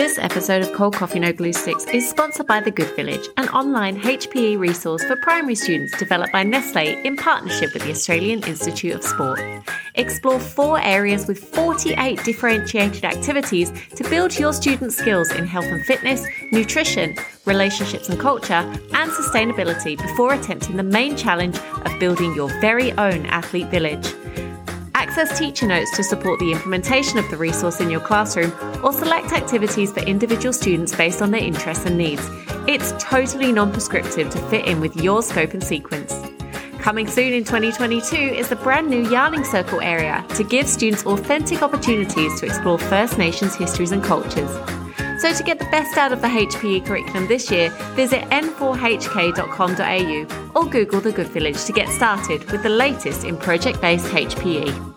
This episode of Cold Coffee No Glue Sticks is sponsored by The Good Village, an online HPE resource for primary students developed by Nestle in partnership with the Australian Institute of Sport. Explore four areas with 48 differentiated activities to build your students' skills in health and fitness, nutrition, relationships and culture, and sustainability before attempting the main challenge of building your very own athlete village. Access teacher notes to support the implementation of the resource in your classroom or select activities for individual students based on their interests and needs. It's totally non prescriptive to fit in with your scope and sequence. Coming soon in 2022 is the brand new Yarning Circle area to give students authentic opportunities to explore First Nations histories and cultures. So, to get the best out of the HPE curriculum this year, visit n4hk.com.au or Google The Good Village to get started with the latest in project based HPE.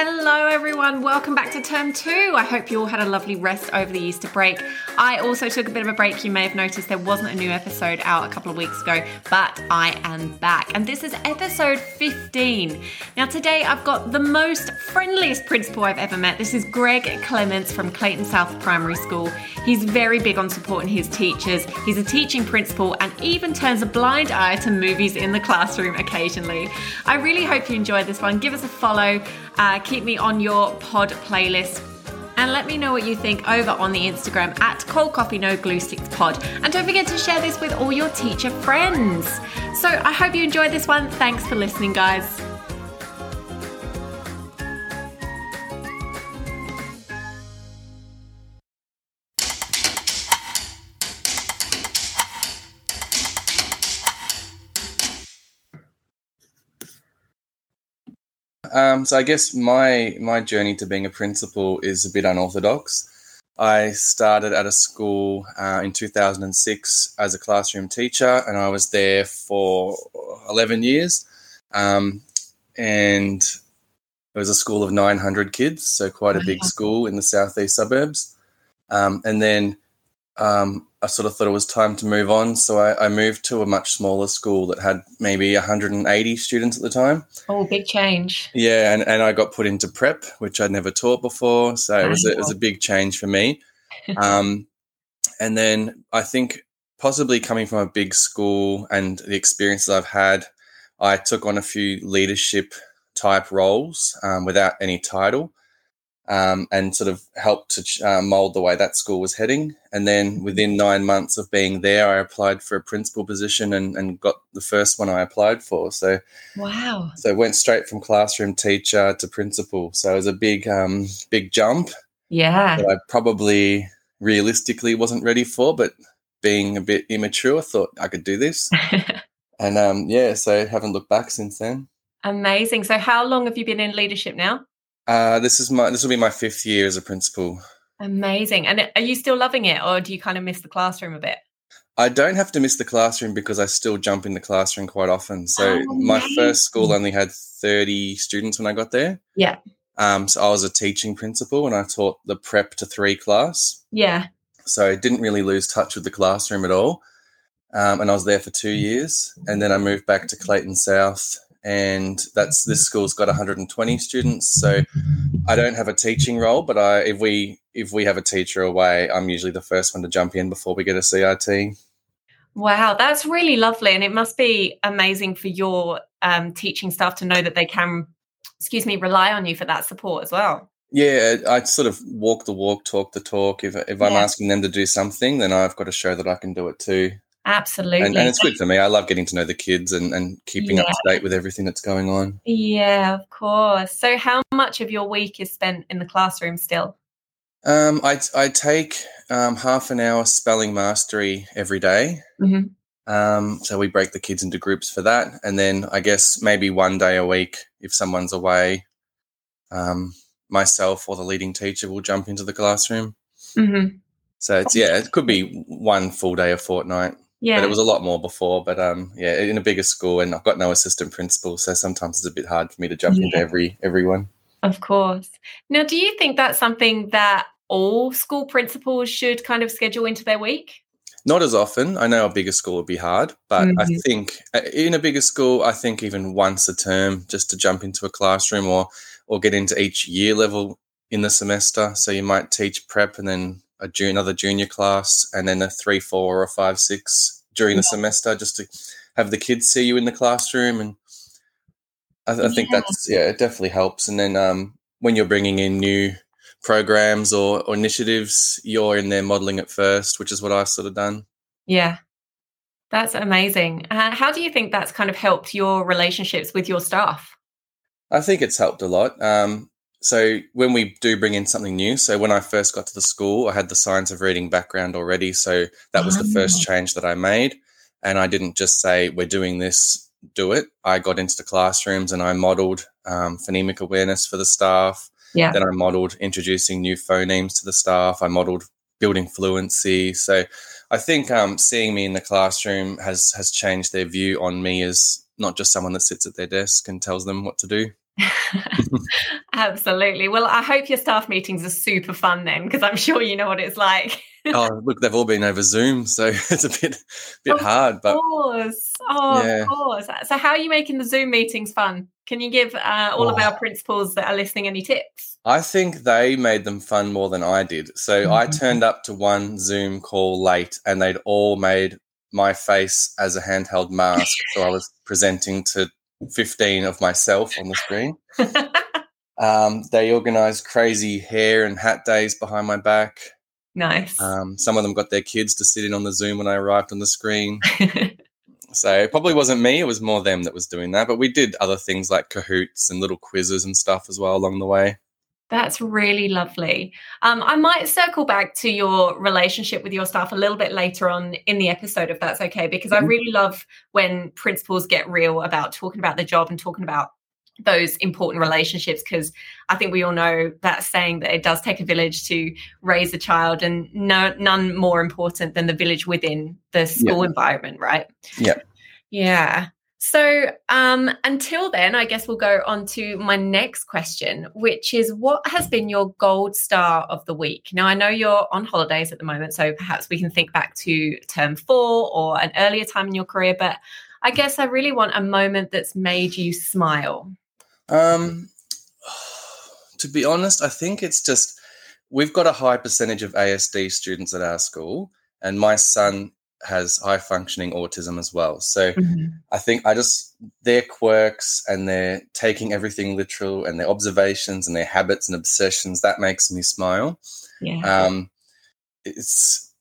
Hello, everyone. Welcome back to term two. I hope you all had a lovely rest over the Easter break. I also took a bit of a break. You may have noticed there wasn't a new episode out a couple of weeks ago, but I am back. And this is episode 15. Now, today I've got the most friendliest principal I've ever met. This is Greg Clements from Clayton South Primary School. He's very big on supporting his teachers. He's a teaching principal and even turns a blind eye to movies in the classroom occasionally. I really hope you enjoyed this one. Give us a follow. Uh, keep me on your pod playlist and let me know what you think over on the Instagram at Cold Coffee No Glue Sticks Pod. And don't forget to share this with all your teacher friends. So I hope you enjoyed this one. Thanks for listening, guys. Um, so I guess my my journey to being a principal is a bit unorthodox. I started at a school uh, in 2006 as a classroom teacher, and I was there for 11 years. Um, and it was a school of 900 kids, so quite a big school in the southeast suburbs. Um, and then um, I sort of thought it was time to move on. So I, I, moved to a much smaller school that had maybe 180 students at the time. Oh, big change. Yeah, and, and I got put into prep, which I'd never taught before. So it was, a, it was a big change for me. Um, and then I think possibly coming from a big school and the experiences I've had, I took on a few leadership type roles um, without any title um, and sort of helped to uh, mold the way that school was heading. And then within nine months of being there, I applied for a principal position and, and got the first one I applied for. So, wow! So went straight from classroom teacher to principal. So it was a big, um, big jump. Yeah, I probably realistically wasn't ready for, but being a bit immature, thought I could do this. and um, yeah, so haven't looked back since then. Amazing. So, how long have you been in leadership now? Uh, this is my this will be my fifth year as a principal. Amazing. And are you still loving it, or do you kind of miss the classroom a bit? I don't have to miss the classroom because I still jump in the classroom quite often. So oh, my first school only had 30 students when I got there. Yeah. Um, so I was a teaching principal and I taught the prep to three class. Yeah. So I didn't really lose touch with the classroom at all. Um, and I was there for two years. And then I moved back to Clayton South and that's this school's got 120 students. So I don't have a teaching role, but I if we if we have a teacher away, I'm usually the first one to jump in before we get a CRT. Wow, that's really lovely, and it must be amazing for your um, teaching staff to know that they can, excuse me, rely on you for that support as well. Yeah, I sort of walk the walk, talk the talk. If if I'm asking them to do something, then I've got to show that I can do it too. Absolutely. And, and, it's good for me. I love getting to know the kids and, and keeping yeah. up to date with everything that's going on. Yeah, of course. So, how much of your week is spent in the classroom still? Um, I, I take um, half an hour spelling mastery every day. Mm-hmm. Um, so, we break the kids into groups for that. And then I guess maybe one day a week, if someone's away, um, myself or the leading teacher will jump into the classroom. Mm-hmm. So, it's, yeah, it could be one full day a fortnight. Yeah. But it was a lot more before. But um, yeah, in a bigger school, and I've got no assistant principal, so sometimes it's a bit hard for me to jump yeah. into every everyone. Of course. Now, do you think that's something that all school principals should kind of schedule into their week? Not as often. I know a bigger school would be hard, but mm-hmm. I think uh, in a bigger school, I think even once a term just to jump into a classroom or or get into each year level in the semester. So you might teach prep and then a junior, another junior class and then a three, four, or five, six during yeah. the semester just to have the kids see you in the classroom. And I, I think yeah. that's, yeah, it definitely helps. And then um, when you're bringing in new programs or, or initiatives, you're in there modeling it first, which is what I've sort of done. Yeah. That's amazing. Uh, how do you think that's kind of helped your relationships with your staff? I think it's helped a lot. Um, so when we do bring in something new, so when I first got to the school, I had the science of reading background already. So that was the first ah. change that I made. And I didn't just say, we're doing this, do it. I got into the classrooms and I modeled um, phonemic awareness for the staff. Yeah. Then I modeled introducing new phonemes to the staff. I modeled building fluency. So I think um, seeing me in the classroom has has changed their view on me as not just someone that sits at their desk and tells them what to do. Absolutely. Well, I hope your staff meetings are super fun then, because I'm sure you know what it's like. oh, look, they've all been over Zoom, so it's a bit bit of hard. But of course. Oh, yeah. of course. So, how are you making the Zoom meetings fun? Can you give uh, all oh. of our principals that are listening any tips? I think they made them fun more than I did. So mm-hmm. I turned up to one Zoom call late, and they'd all made my face as a handheld mask. so I was presenting to 15 of myself on the screen. um, they organized crazy hair and hat days behind my back. Nice. Um, some of them got their kids to sit in on the Zoom when I arrived on the screen. so it probably wasn't me, it was more them that was doing that. But we did other things like Kahoots and little quizzes and stuff as well along the way. That's really lovely. Um, I might circle back to your relationship with your staff a little bit later on in the episode, if that's okay, because I mm-hmm. really love when principals get real about talking about the job and talking about those important relationships because I think we all know that saying that it does take a village to raise a child, and no, none more important than the village within the school yeah. environment, right? Yeah. Yeah. So um, until then, I guess we'll go on to my next question, which is what has been your gold star of the week? Now, I know you're on holidays at the moment, so perhaps we can think back to term four or an earlier time in your career, but I guess I really want a moment that's made you smile. Um, to be honest, I think it's just we've got a high percentage of ASD students at our school, and my son has high functioning autism as well. So mm-hmm. I think I just their quirks and their taking everything literal and their observations and their habits and obsessions that makes me smile. Yeah. Um, it's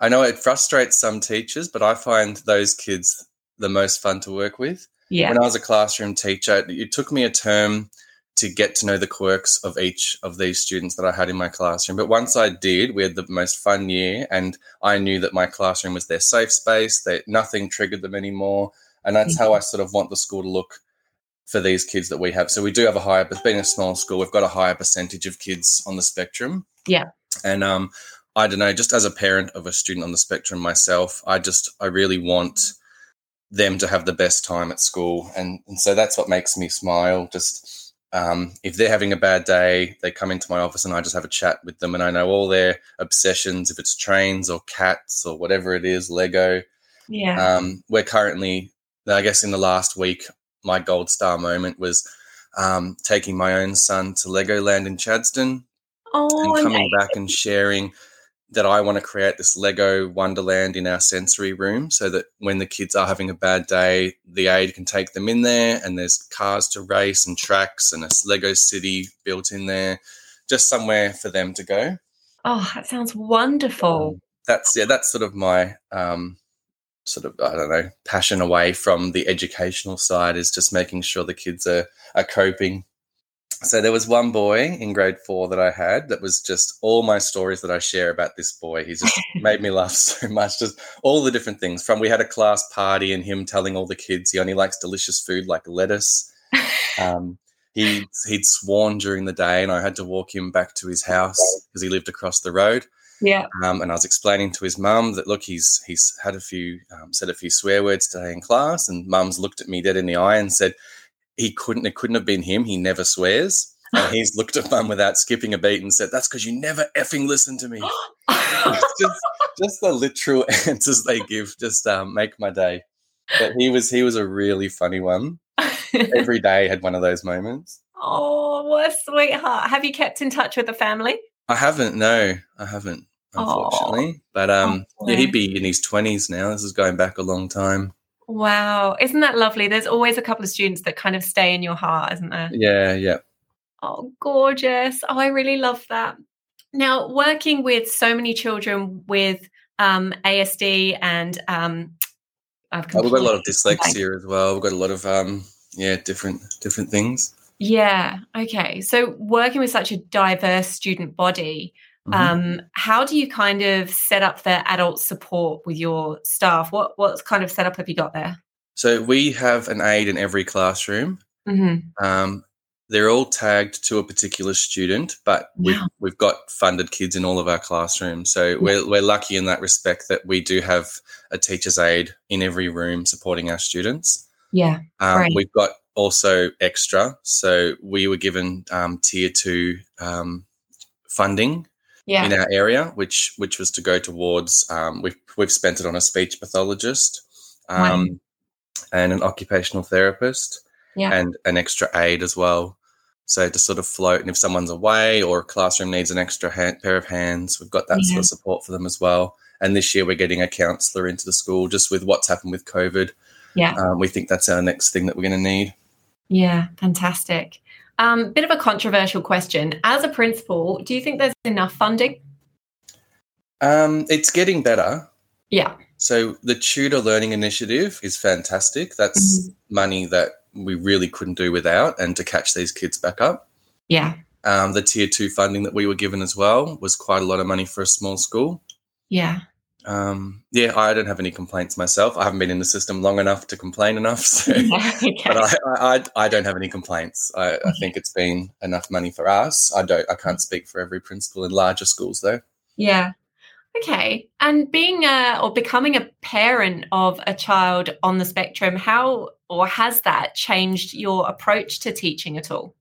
I know it frustrates some teachers, but I find those kids the most fun to work with. Yeah. When I was a classroom teacher, it took me a term to get to know the quirks of each of these students that I had in my classroom. But once I did, we had the most fun year, and I knew that my classroom was their safe space, that nothing triggered them anymore. And that's how I sort of want the school to look for these kids that we have. So we do have a higher, but being a small school, we've got a higher percentage of kids on the spectrum. Yeah. And um, I don't know, just as a parent of a student on the spectrum myself, I just, I really want them to have the best time at school. And, and so that's what makes me smile. Just, um, if they're having a bad day, they come into my office and I just have a chat with them, and I know all their obsessions, if it's trains or cats or whatever it is, Lego. Yeah. Um, we're currently, I guess, in the last week, my gold star moment was um, taking my own son to Legoland in Chadstone oh, and coming back and sharing that I want to create this Lego Wonderland in our sensory room so that when the kids are having a bad day, the aid can take them in there and there's cars to race and tracks and a Lego city built in there, just somewhere for them to go. Oh, that sounds wonderful. Um, that's yeah, that's sort of my um, sort of I don't know passion away from the educational side is just making sure the kids are are coping so there was one boy in grade four that I had that was just all my stories that I share about this boy. He's just made me laugh so much. Just all the different things from we had a class party and him telling all the kids he only likes delicious food like lettuce. Um, he he'd sworn during the day, and I had to walk him back to his house because he lived across the road. Yeah. Um, and I was explaining to his mum that look, he's he's had a few um, said a few swear words today in class, and mum's looked at me dead in the eye and said he couldn't it couldn't have been him he never swears and he's looked at mum without skipping a beat and said that's because you never effing listen to me just, just the literal answers they give just um, make my day. But he was he was a really funny one. Every day had one of those moments. Oh, what a sweetheart! Have you kept in touch with the family? I haven't. No, I haven't. Unfortunately, but um, oh, yeah, he'd be in his twenties now. This is going back a long time. Wow, isn't that lovely? There's always a couple of students that kind of stay in your heart, isn't there? Yeah, yeah. Oh, gorgeous. Oh, I really love that. Now, working with so many children with um, ASD and um, I've oh, we've got a lot of dyslexia as well. We've got a lot of um, yeah, different different things. Yeah. Okay. So working with such a diverse student body, mm-hmm. um, how do you kind of set up the adult support with your staff? What what kind of setup have you got there? So we have an aide in every classroom. Mm-hmm. Um, they're all tagged to a particular student, but we've, we've got funded kids in all of our classrooms. So yeah. we're, we're lucky in that respect that we do have a teacher's aide in every room supporting our students. Yeah. Um, we've got also extra. So we were given um, tier two um, funding yeah. in our area, which which was to go towards. Um, we've we've spent it on a speech pathologist um, and an occupational therapist. Yeah. and an extra aide as well. So to sort of float, and if someone's away or a classroom needs an extra hand, pair of hands, we've got that yeah. sort of support for them as well. And this year we're getting a counsellor into the school just with what's happened with COVID. Yeah, um, we think that's our next thing that we're going to need. Yeah, fantastic. Um, bit of a controversial question. As a principal, do you think there's enough funding? Um, it's getting better. Yeah. So the Tutor Learning Initiative is fantastic. That's mm-hmm. money that we really couldn't do without, and to catch these kids back up. Yeah. Um, the tier two funding that we were given as well was quite a lot of money for a small school. Yeah um, yeah, I don't have any complaints myself. I haven't been in the system long enough to complain enough. So, okay. but I, I, I, don't have any complaints. I, I, think it's been enough money for us. I don't. I can't speak for every principal in larger schools, though. Yeah. Okay. And being a or becoming a parent of a child on the spectrum, how or has that changed your approach to teaching at all?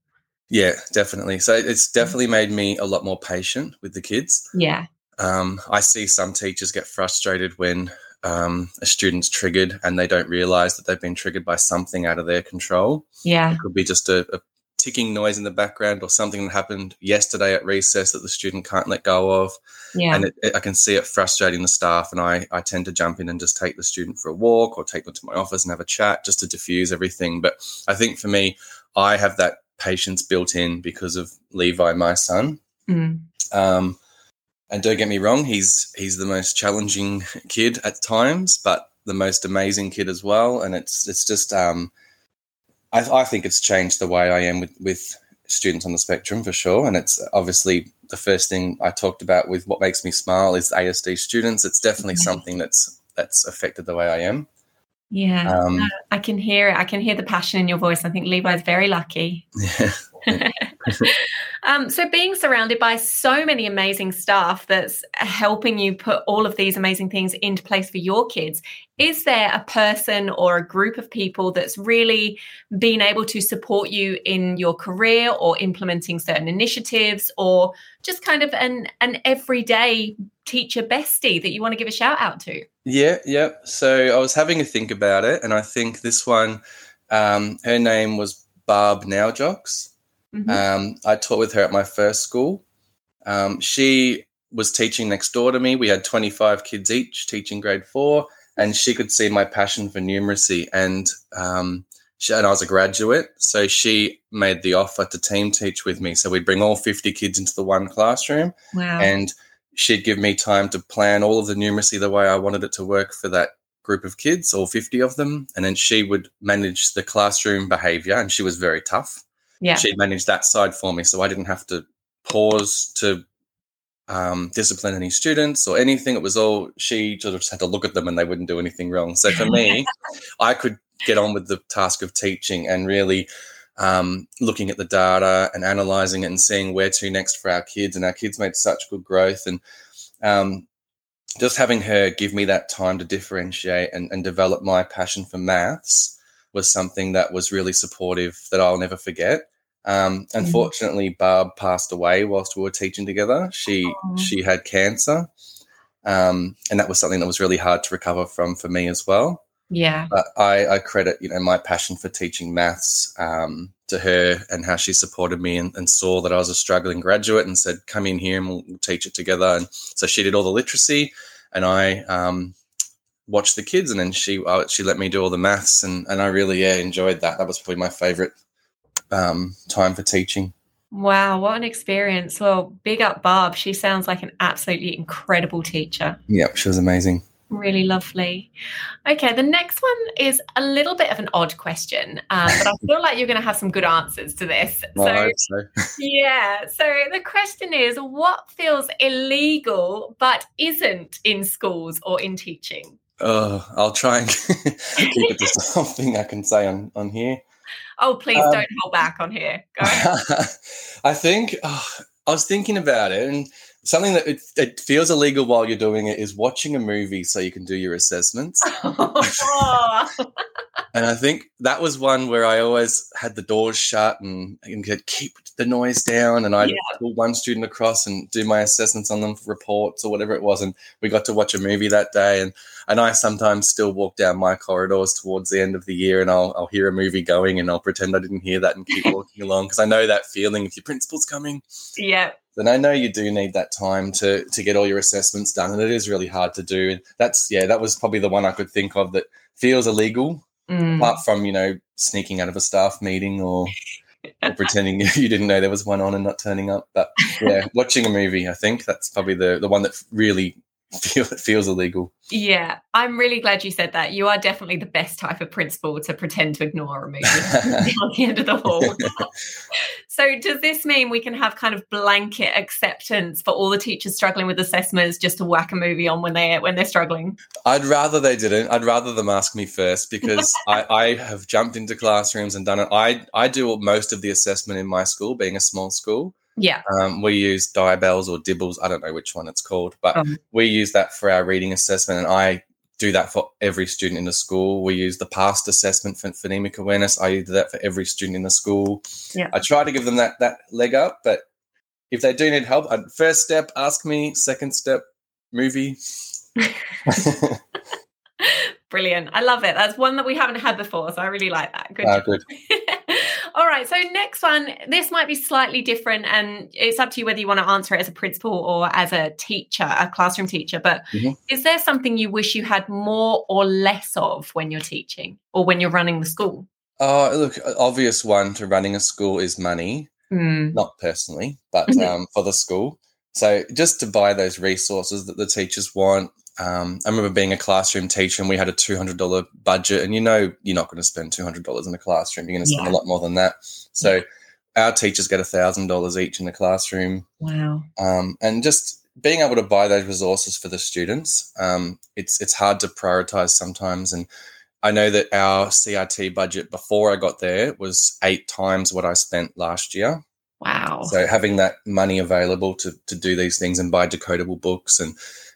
Yeah, definitely. So it's definitely made me a lot more patient with the kids. Yeah. Um, I see some teachers get frustrated when um, a student's triggered and they don't realize that they've been triggered by something out of their control. Yeah. It could be just a, a ticking noise in the background or something that happened yesterday at recess that the student can't let go of. Yeah. And it, it, I can see it frustrating the staff. And I, I tend to jump in and just take the student for a walk or take them to my office and have a chat just to diffuse everything. But I think for me, I have that patience built in because of Levi, my son. Mm. Um, and don't get me wrong, he's he's the most challenging kid at times, but the most amazing kid as well. And it's it's just um, I, I think it's changed the way I am with with students on the spectrum for sure. And it's obviously the first thing I talked about with what makes me smile is ASD students. It's definitely something that's that's affected the way I am. Yeah, um, I can hear it. I can hear the passion in your voice. I think Levi's very lucky. Yeah. um, so, being surrounded by so many amazing staff that's helping you put all of these amazing things into place for your kids, is there a person or a group of people that's really been able to support you in your career or implementing certain initiatives or just kind of an, an everyday teacher bestie that you want to give a shout out to? Yeah, yeah. So I was having a think about it, and I think this one, um, her name was Barb Nowjocks. Mm-hmm. Um, I taught with her at my first school. Um, she was teaching next door to me. We had 25 kids each teaching grade four, and she could see my passion for numeracy. And, um, she, and I was a graduate, so she made the offer to team teach with me. So we'd bring all 50 kids into the one classroom. Wow. And she'd give me time to plan all of the numeracy the way I wanted it to work for that group of kids, all 50 of them. And then she would manage the classroom behavior, and she was very tough yeah. she'd managed that side for me. So I didn't have to pause to um, discipline any students or anything. It was all she sort of just had to look at them and they wouldn't do anything wrong. So for me, I could get on with the task of teaching and really um, looking at the data and analyzing it and seeing where to next for our kids. And our kids made such good growth. And um, just having her give me that time to differentiate and, and develop my passion for maths was something that was really supportive that I'll never forget. Um, mm-hmm. unfortunately, Barb passed away whilst we were teaching together. She she had cancer, Um, and that was something that was really hard to recover from for me as well. Yeah. But I, I credit, you know, my passion for teaching maths um, to her and how she supported me and, and, saw that I was a struggling graduate and said, come in here and we'll, we'll teach it together. And so she did all the literacy and I um, watched the kids and then she uh, she let me do all the maths and, and I really, yeah, enjoyed that. That was probably my favorite um, time for teaching. Wow, what an experience. Well, big up Barb. She sounds like an absolutely incredible teacher. Yep, she was amazing. Really lovely. Okay, the next one is a little bit of an odd question, um, but I feel like you're going to have some good answers to this. Well, so, so. yeah. So the question is what feels illegal but isn't in schools or in teaching? Oh, I'll try and keep it to something I can say on, on here. Oh, please um, don't hold back on here. I think oh, I was thinking about it, and something that it, it, feels illegal while you're doing it is watching a movie so you can do your assessments. Oh. and I think that was one where I always had the doors shut and, and could keep the noise down. And I'd yeah. pull one student across and do my assessments on them for reports or whatever it was. And we got to watch a movie that day. And and I sometimes still walk down my corridors towards the end of the year and I'll, I'll hear a movie going and I'll pretend I didn't hear that and keep walking along because I know that feeling if your principal's coming. Yeah then I know you do need that time to to get all your assessments done, and it is really hard to do. And that's yeah, that was probably the one I could think of that feels illegal, mm. apart from you know sneaking out of a staff meeting or, or pretending you didn't know there was one on and not turning up. But yeah, watching a movie, I think that's probably the the one that really feel it feels illegal. Yeah, I'm really glad you said that. You are definitely the best type of principal to pretend to ignore a movie on the end of the hall. so, does this mean we can have kind of blanket acceptance for all the teachers struggling with assessments just to whack a movie on when they when they're struggling? I'd rather they didn't. I'd rather them ask me first because I, I have jumped into classrooms and done it. I I do most of the assessment in my school, being a small school. Yeah. Um, we use Diabels or Dibbles. I don't know which one it's called, but um, we use that for our reading assessment. And I do that for every student in the school. We use the past assessment for phonemic awareness. I do that for every student in the school. Yeah. I try to give them that, that leg up, but if they do need help, first step, ask me. Second step, movie. Brilliant. I love it. That's one that we haven't had before. So I really like that. Good. Uh, good. All right. So next one, this might be slightly different, and it's up to you whether you want to answer it as a principal or as a teacher, a classroom teacher. But mm-hmm. is there something you wish you had more or less of when you're teaching or when you're running the school? Oh, uh, look, obvious one to running a school is money. Mm. Not personally, but mm-hmm. um, for the school. So just to buy those resources that the teachers want, um, I remember being a classroom teacher and we had a $200 budget, and you know, you're not going to spend $200 in a classroom. You're going to spend yeah. a lot more than that. So, yeah. our teachers get $1,000 each in the classroom. Wow. Um, and just being able to buy those resources for the students, um, it's, it's hard to prioritize sometimes. And I know that our CRT budget before I got there was eight times what I spent last year. Wow. So, having that money available to, to do these things and buy decodable books and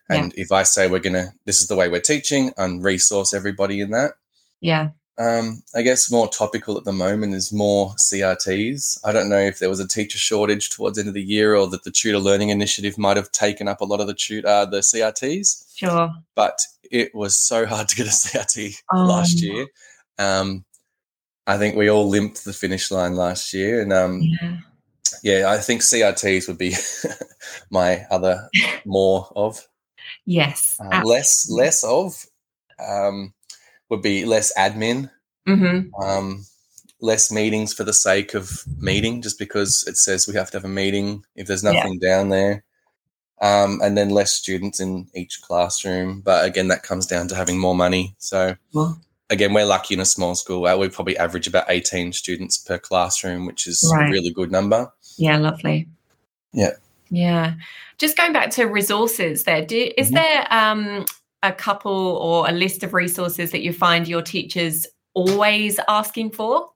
and yeah. if I say we're gonna, this is the way we're teaching, and resource everybody in that. Yeah. Um, I guess more topical at the moment is more CRTs. I don't know if there was a teacher shortage towards the end of the year, or that the Tutor Learning Initiative might have taken up a lot of the tutor uh, the CRTs. Sure. But it was so hard to get a CRT um. last year. Um, I think we all limped the finish line last year, and um, yeah. yeah, I think CRTs would be my other more of. Yes. Uh, less less of um, would be less admin. Mm-hmm. Um, less meetings for the sake of meeting, just because it says we have to have a meeting if there's nothing yeah. down there. Um, and then less students in each classroom. But again, that comes down to having more money. So well, again, we're lucky in a small school. We probably average about 18 students per classroom, which is right. a really good number. Yeah, lovely. Yeah. Yeah. Just going back to resources there, do, is mm-hmm. there um, a couple or a list of resources that you find your teachers always asking for?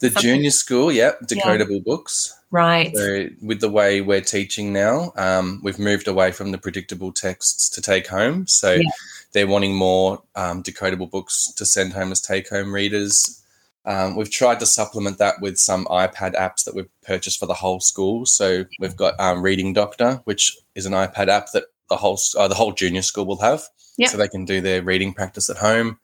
The Something? junior school, yep, decodable yeah. books. Right. So with the way we're teaching now, um, we've moved away from the predictable texts to take home. So yeah. they're wanting more um, decodable books to send home as take home readers. Um, we've tried to supplement that with some iPad apps that we've purchased for the whole school. So we've got um, Reading Doctor, which is an iPad app that the whole uh, the whole junior school will have, Yep. so they can do their reading practice at home.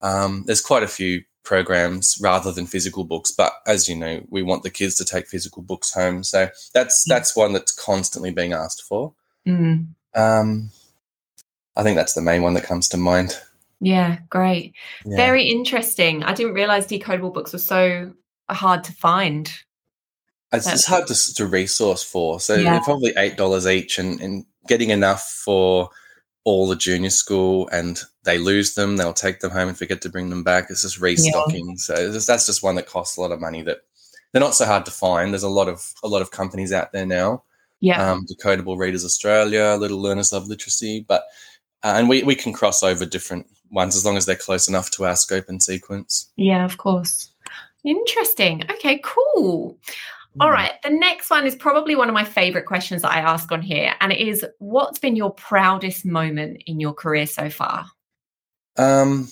Um, there's quite a few programs rather than physical books, but as you know, we want the kids to take physical books home, so that's that's one that's constantly being asked for. Mm. Um, I think that's the main one that comes to mind. Yeah, great. Yeah. Very interesting. I didn't realize decodable books were so hard to find. It's, it's hard to, to resource for. So Yeah. they're probably eight dollars each, and, and getting enough for all the junior school, and they lose them, they'll take them home and forget to bring them back. It's just restocking. So it's just- that's just one that costs a lot of money. That they're not so hard to find. There's a lot of a lot of companies out there now. Yeah. Um, Decodable Readers Australia, Little Learners Love Literacy, but uh, and we we can cross over different ones as long as they're close enough to our scope and sequence. yeah, of course. Interesting. Okay, cool. All Mm. The next one is probably one of my favorite questions that I ask on here. And it is what's been your proudest moment in your career so far? Um,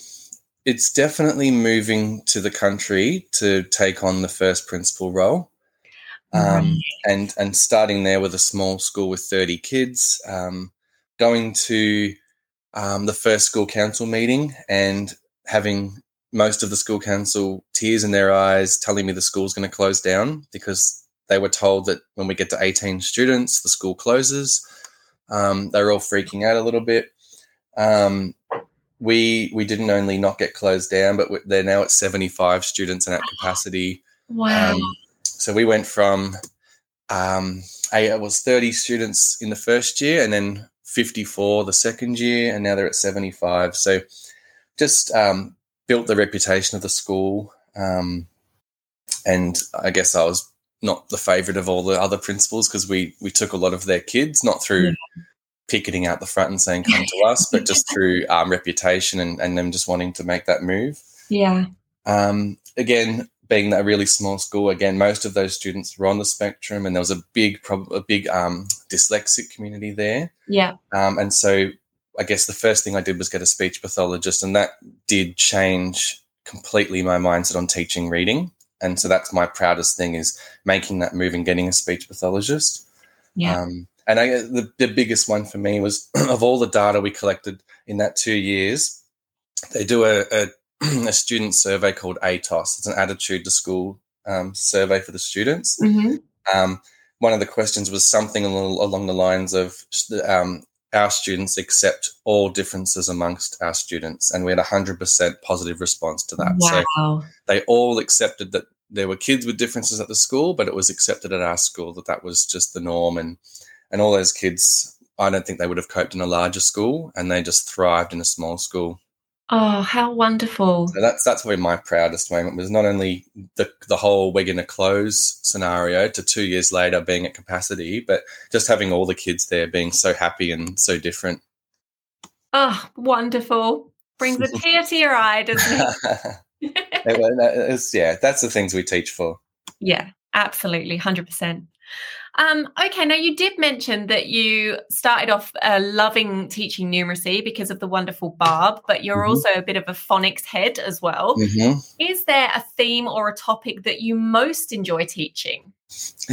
it's definitely moving to the country to take on the first principal role. Um, and and starting there with a small school with 30 kids, um, going to um, the first school council meeting and having most of the school council tears in their eyes telling me the school's going to close down because they were told that when we get to 18 students, the school closes. Um, they were all freaking out a little bit. Um, we we didn't only not get closed down, but they're now at 75 students and at capacity. Wow. Um, so we went from um, I it was 30 students in the first year, and then 54 the second year, and now they're at 75. So just um, built the reputation of the school, um, and I guess I was not the favorite of all the other principals because we we took a lot of their kids, not through. Picketing out the front and saying "come to us," but just through um, reputation and, and them just wanting to make that move. yeah. Um, again, being a really small school, again, most of those students were on the spectrum, and there was a big, prob- a big um, dyslexic community there. Yeah. Um, and so, I guess the first thing I did was get a speech pathologist, and that did change completely my mindset on teaching reading. And so, that's my proudest thing is making that move and getting a speech pathologist. Yeah. Um, and I, the, the biggest one for me was of all the data we collected in that two years, they do a, a, a student survey called AToSS. It's an attitude to school um, survey for the students. Mhm. Um, one of the questions was something along, along the lines of um, our students accept all differences amongst our students, and we had a hundred percent positive response to that. So they all accepted that there were kids with differences at the school, but it was accepted at our school that that was just the norm, and and all those kids, I don't think they would have coped in a larger school, and they just thrived in a small school. Oh, how wonderful. So that's that's where my proudest moment was. Not only the the whole we're going to close scenario to two years later being at capacity, but just having all the kids there being so happy and so different. Oh, wonderful. Brings a tear to your eye, doesn't It it? wa- that is- yeah, that's the things we teach for. yeah, absolutely. 100%. Um, okay, now you did mention that you started off uh, loving teaching numeracy because of the wonderful Barb, but you're Mhm. also a bit of a phonics head as well. hmm Is there a theme or a topic that you most enjoy teaching?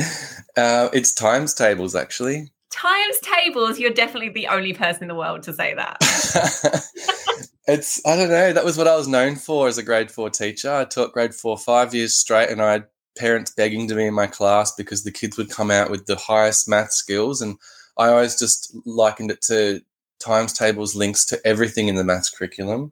Uh, it's times tables actually. Times tables, you're definitely the only person in the world to say that. it's I don't know. That was what I was known for as a grade four teacher. I taught grade four five years straight, and I parents begging to be in my class because the kids would come out with the highest math skills, and I always just likened it to times tables links to everything in the maths curriculum,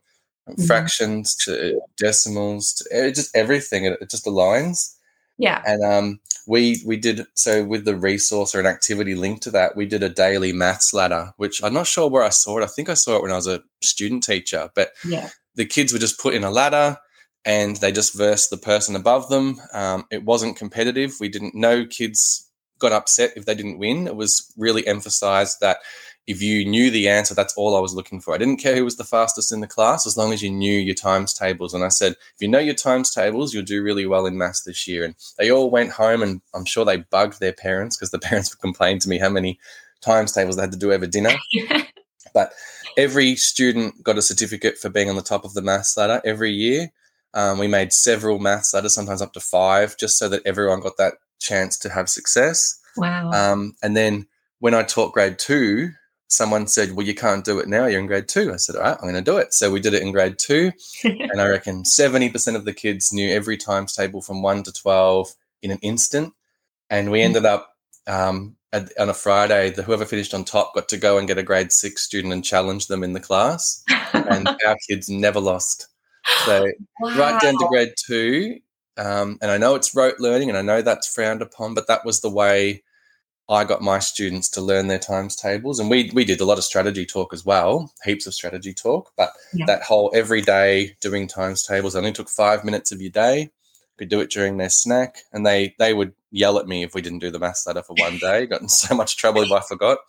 Mhm. fractions to decimals, to just everything. It, it just aligns Yeah. and um, we we did so with the resource or an activity linked to that. We did a daily maths ladder, which I'm not sure where I saw it. I think I saw it when I was a student teacher, but Yeah. the kids were just put in a ladder and they just versed the person above them. Um, it wasn't competitive. We didn't know kids got upset if they didn't win. It was really emphasized that if you knew the answer, that's all I was looking for. I didn't care who was the fastest in the class as long as you knew your times tables. And I said, if you know your times tables, you'll do really well in maths this year. And they all went home and I'm sure they bugged their parents because the parents would complain to me how many times tables they had to do over dinner. But every student got a certificate for being on the top of the maths ladder every year. Um, we made several maths ladders, sometimes up to five, just so that everyone got that chance to have success. wow. Um, and then when I taught grade two, someone said, Well, you can't do it now. You're in grade two. I said, All right, I'm going to do it. So we did it in grade two. and I reckon 70% of the kids knew every times table from one to 12 in an instant. And we Mm. ended up um, at, on a Friday, the, whoever finished on top got to go and get a grade six student and challenge them in the class. And our kids never lost. So right down to grade two. Um, and I know it's rote learning and I know that's frowned upon, but that was the way I got my students to learn their times tables. And we, we did a lot of strategy talk as well, heaps of strategy talk. But Yeah. that whole every day doing times tables only took five minutes of your day. Could do it during their snack. And they, they would yell at me if we didn't do the maths ladder for one day. Got in so much trouble if I forgot.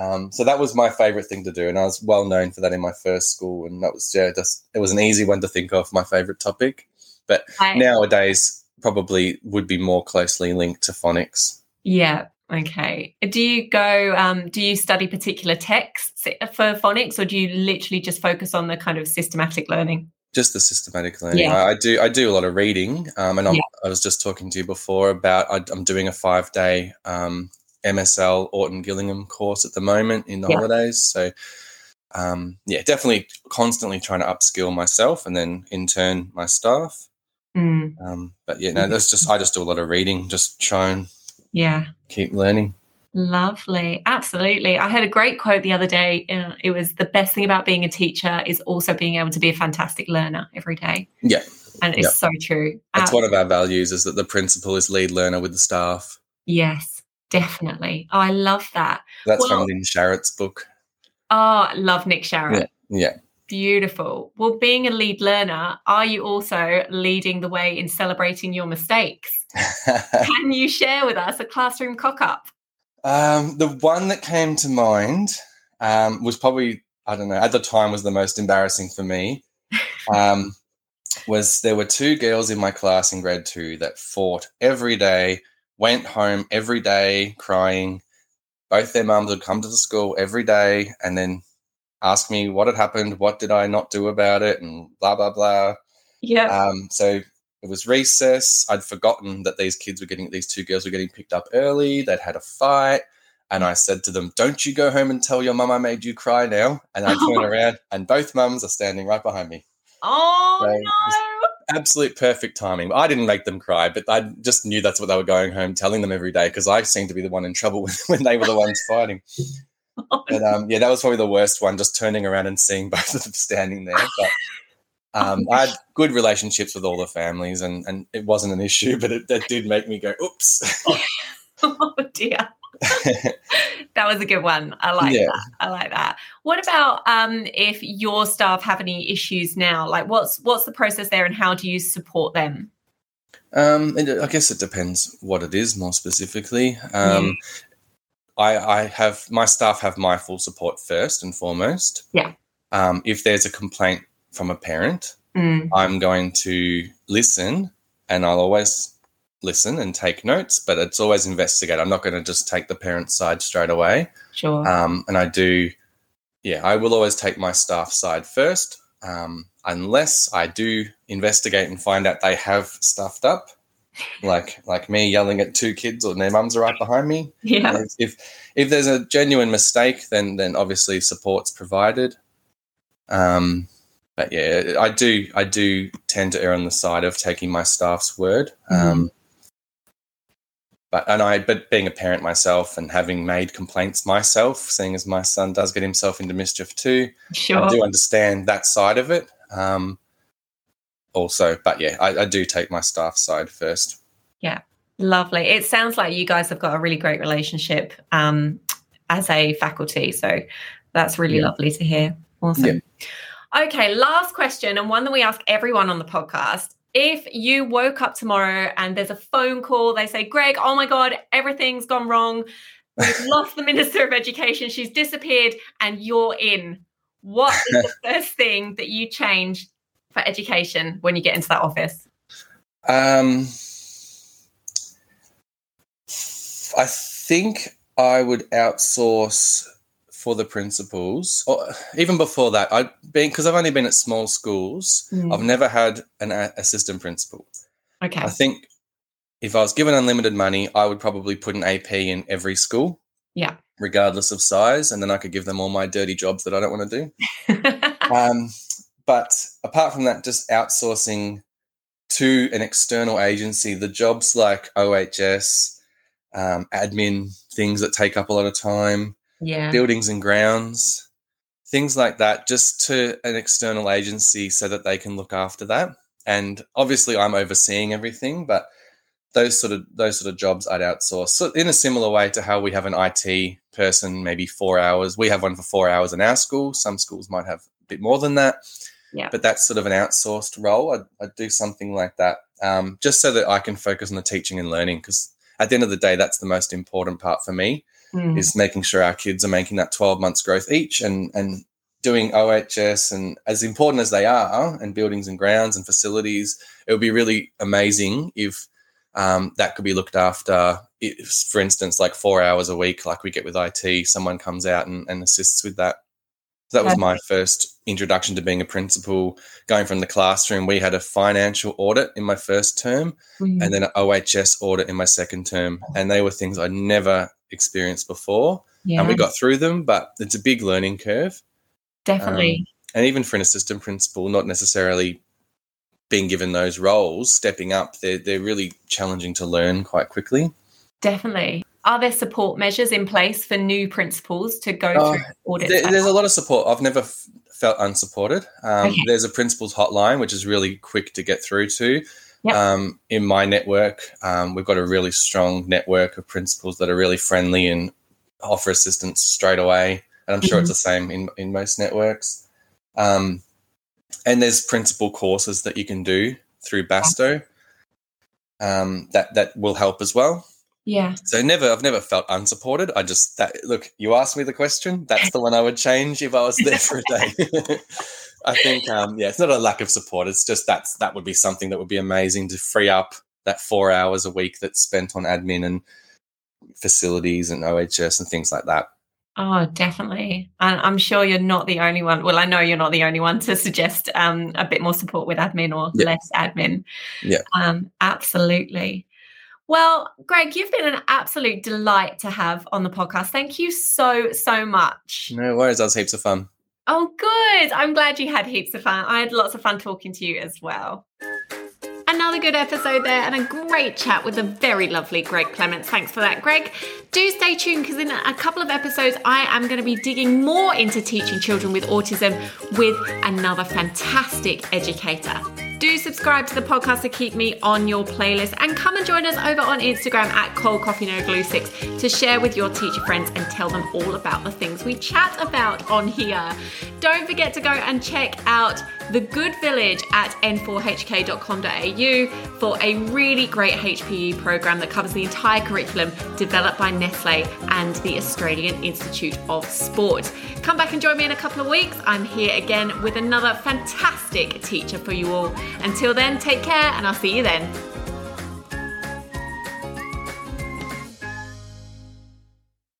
Um, so that was my favorite thing to do, and I was well known for that in my first school. And that was yeah, just it was an easy one to think of. My favorite topic, but I- nowadays probably would be more closely linked to phonics. Yeah. Okay. Do you go, um, do you study particular texts for phonics or do you literally just focus on the kind of systematic learning? Just the systematic learning. Yeah. I, I do. I do a lot of reading, um, and I'm, Yeah. I was just talking to you before about I, I'm doing a five day um, MSL Orton Gillingham course at the moment in the Yeah. holidays. So, um, yeah, definitely constantly trying to upskill myself, and then in turn my staff. Mm, Um, but yeah, no, that's just I just do a lot of reading, just try and yeah. keep learning. Lovely. Absolutely. I heard a great quote the other day. Uh, it was the best thing about being a teacher is also being able to be a fantastic learner every day. Yeah, And it's so true. that's Uh, one of our values is that the principal is lead learner with the staff. Yes, definitely. Oh, I love that. That's Well- from Lyn Sharratt's book. Oh, I love Nick Sharratt. Yeah. Beautiful. Well, being a lead learner, are you also leading the way in celebrating your mistakes? Can you share with us a classroom cock up? um, the one that came to mind um, was probably I don't know at the time was the most embarrassing for me. Um, was there were two girls in my class in grade two that fought every day, went home every day crying. Both their mums would come to the school every day and then ask me what had happened, what did I not do about it, and blah blah blah. Yeah. Um, so it was recess. I'd forgotten that these kids were getting, these two girls were getting picked up early. They'd had a fight. And I said to them, Don't you go home and tell your mum I made you cry now. And I turn around and both mums are standing right behind me. oh, so- no. Absolute perfect timing. I didn't make them cry, but I just knew that's what they were going home telling them every day because I seemed to be the one in trouble when, they were the ones fighting. But um, yeah, that was probably the worst one, just turning around and seeing both of them standing there. But um, I had good relationships with all the families, and, and it wasn't an issue, but it, that did make me go, oops. oh, dear. that was a good one. I like Yeah. that. I like that. What about um, if your staff have any issues now? Like, what's what's the process there, and how do you support them? Um, I guess it depends what it is more specifically. Um, I, I have my staff have my full support first and foremost. Yeah. Um, if there's a complaint from a parent, Mm, I'm going to listen, and I'll always listen and take notes, but it's always investigate. I'm not going to just take the parent's side straight away. sure. Um, and I do, yeah, I will always take my staff side first, um, unless I do investigate and find out they have stuffed up, like like me yelling at two kids or their mums are right behind me. yeah. If, if if there's a genuine mistake, then then obviously support's provided. Um, but yeah, I do I do tend to err on the side of taking my staff's word. Um, but and I but being a parent myself and having made complaints myself, seeing as my son does get himself into mischief too, Sure. I do understand that side of it. Um, also, but yeah, I, I do take my staff side first. Yeah, Lovely. It sounds like you guys have got a really great relationship um, as a faculty. So that's really Yeah. lovely to hear. Awesome. Okay, last question, and one that we ask everyone on the podcast. If you woke up tomorrow and there's a phone call, they say, Greg, oh my God, everything's gone wrong. We've lost the Minister of Education. She's disappeared, and you're in. What is the first thing that you change for education when you get into that office? Um, I think I would outsource for the principals, or even before that. I being because I've only been at small schools. Mm. I've never had an a- assistant principal. Okay. I think if I was given unlimited money, I would probably put an AP in every school. Yeah. regardless of size, and then I could give them all my dirty jobs that I don't want to do. um, but apart from that, just outsourcing to an external agency, the jobs like OHS, um, admin things that take up a lot of time, yeah, buildings and grounds, things like that, just to an external agency so that they can look after that. And obviously, I'm overseeing everything, but those sort of those sort of jobs I'd outsource. So in a similar way to how we have an IT person, maybe four hours. We have one for four hours in our school. Some schools might have a bit more than that. Yeah. But that's sort of an outsourced role. I'd, I'd do something like that, um, just so that I can focus on the teaching and learning. Because at the end of the day, that's the most important part for me Mm. is making sure our kids are making that 12 months growth each and and doing OHS and as important as they are and buildings and grounds and facilities, it would be really amazing if um, that could be looked after. If, for instance, like four hours a week, like we get with IT, someone comes out and, and assists with that. So that was my first introduction to being a principal. Going from the classroom, we had a financial audit in my first term Mm. and then an OHS audit in my second term. And they were things I'd never experienced before. yeah, And we got through them, but it's a big learning curve. definitely. And even for an assistant principal, not necessarily being given those roles, stepping up, they're, they're really challenging to learn quite quickly. Definitely. Are there support measures in place for new principals to go Oh, through audits? There, there's a lot of support. I've never f- felt unsupported. Um, Okay. There's a principal's hotline, which is really quick to get through to. Yep. Um, in my network, um, we've got a really strong network of principals that are really friendly and offer assistance straight away. And I'm sure it's the same in, in most networks. Um, and there's principal courses that you can do through Bastow um, that that will help as well. yeah. So never, I've never felt unsupported. I just that look. You asked me the question. That's the one I would change if I was there for a day. I think, um, yeah, it's not a lack of support. It's just that's that would be something that would be amazing to free up that four hours a week that's spent on admin and facilities and OHS and things like that. Oh, definitely. And I'm sure you're not the only one. Well, I know you're not the only one to suggest um, a bit more support with admin or Yeah. less admin. Yeah. Um, absolutely. Well, Greg, you've been an absolute delight to have on the podcast. Thank you so, so much. No worries. That was heaps of fun. Oh, good. I'm glad you had heaps of fun. I had lots of fun talking to you as well. Another good episode there and a great chat with the very lovely Greg Clements. Thanks for that, Greg. Do stay tuned because in a couple of episodes, I am going to be digging more into teaching children with autism with another fantastic educator. Do subscribe to the podcast to keep me on your playlist and come and join us over on Instagram at Cold Coffee No Glue 6 to share with your teacher friends and tell them all about the things we chat about on here. Don't forget to go and check out The Good Village at n4hk.com.au for a really great HPE program that covers the entire curriculum developed by Nestle and the Australian Institute of Sport. Come back and join me in a couple of weeks. I'm here again with another fantastic teacher for you all. Until then, take care and I'll see you then.